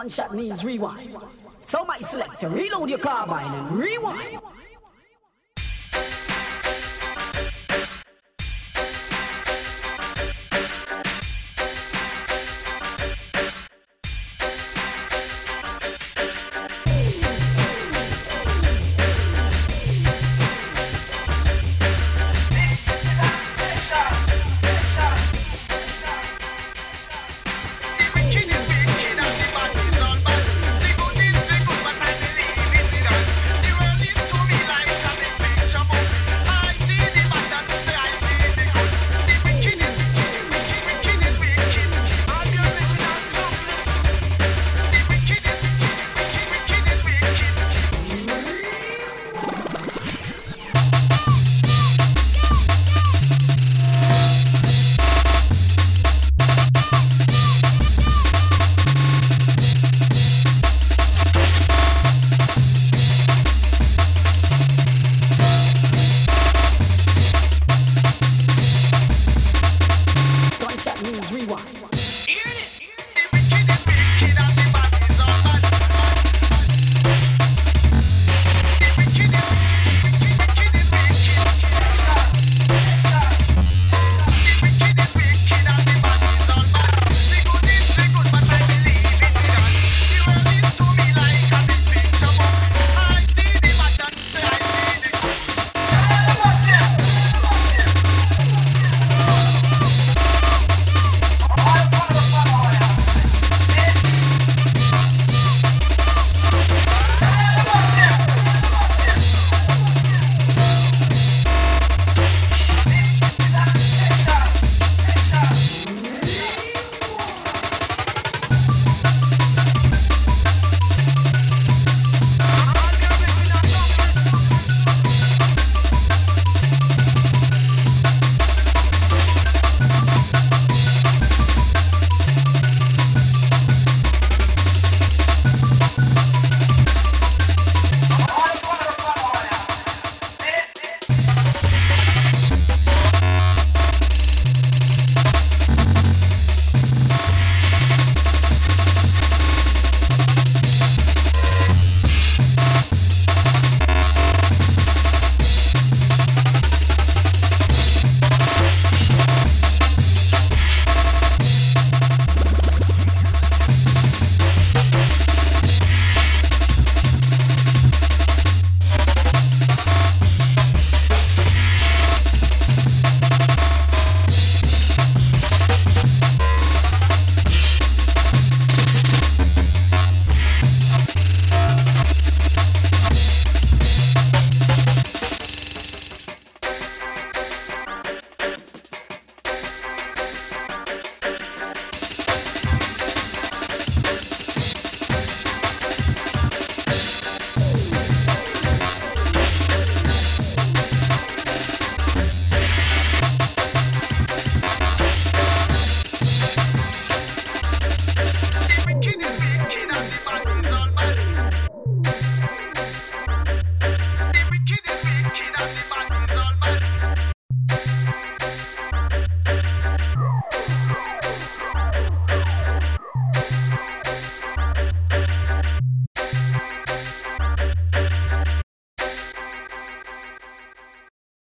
gunshot means rewind. So my selector, reload your carbine and rewind.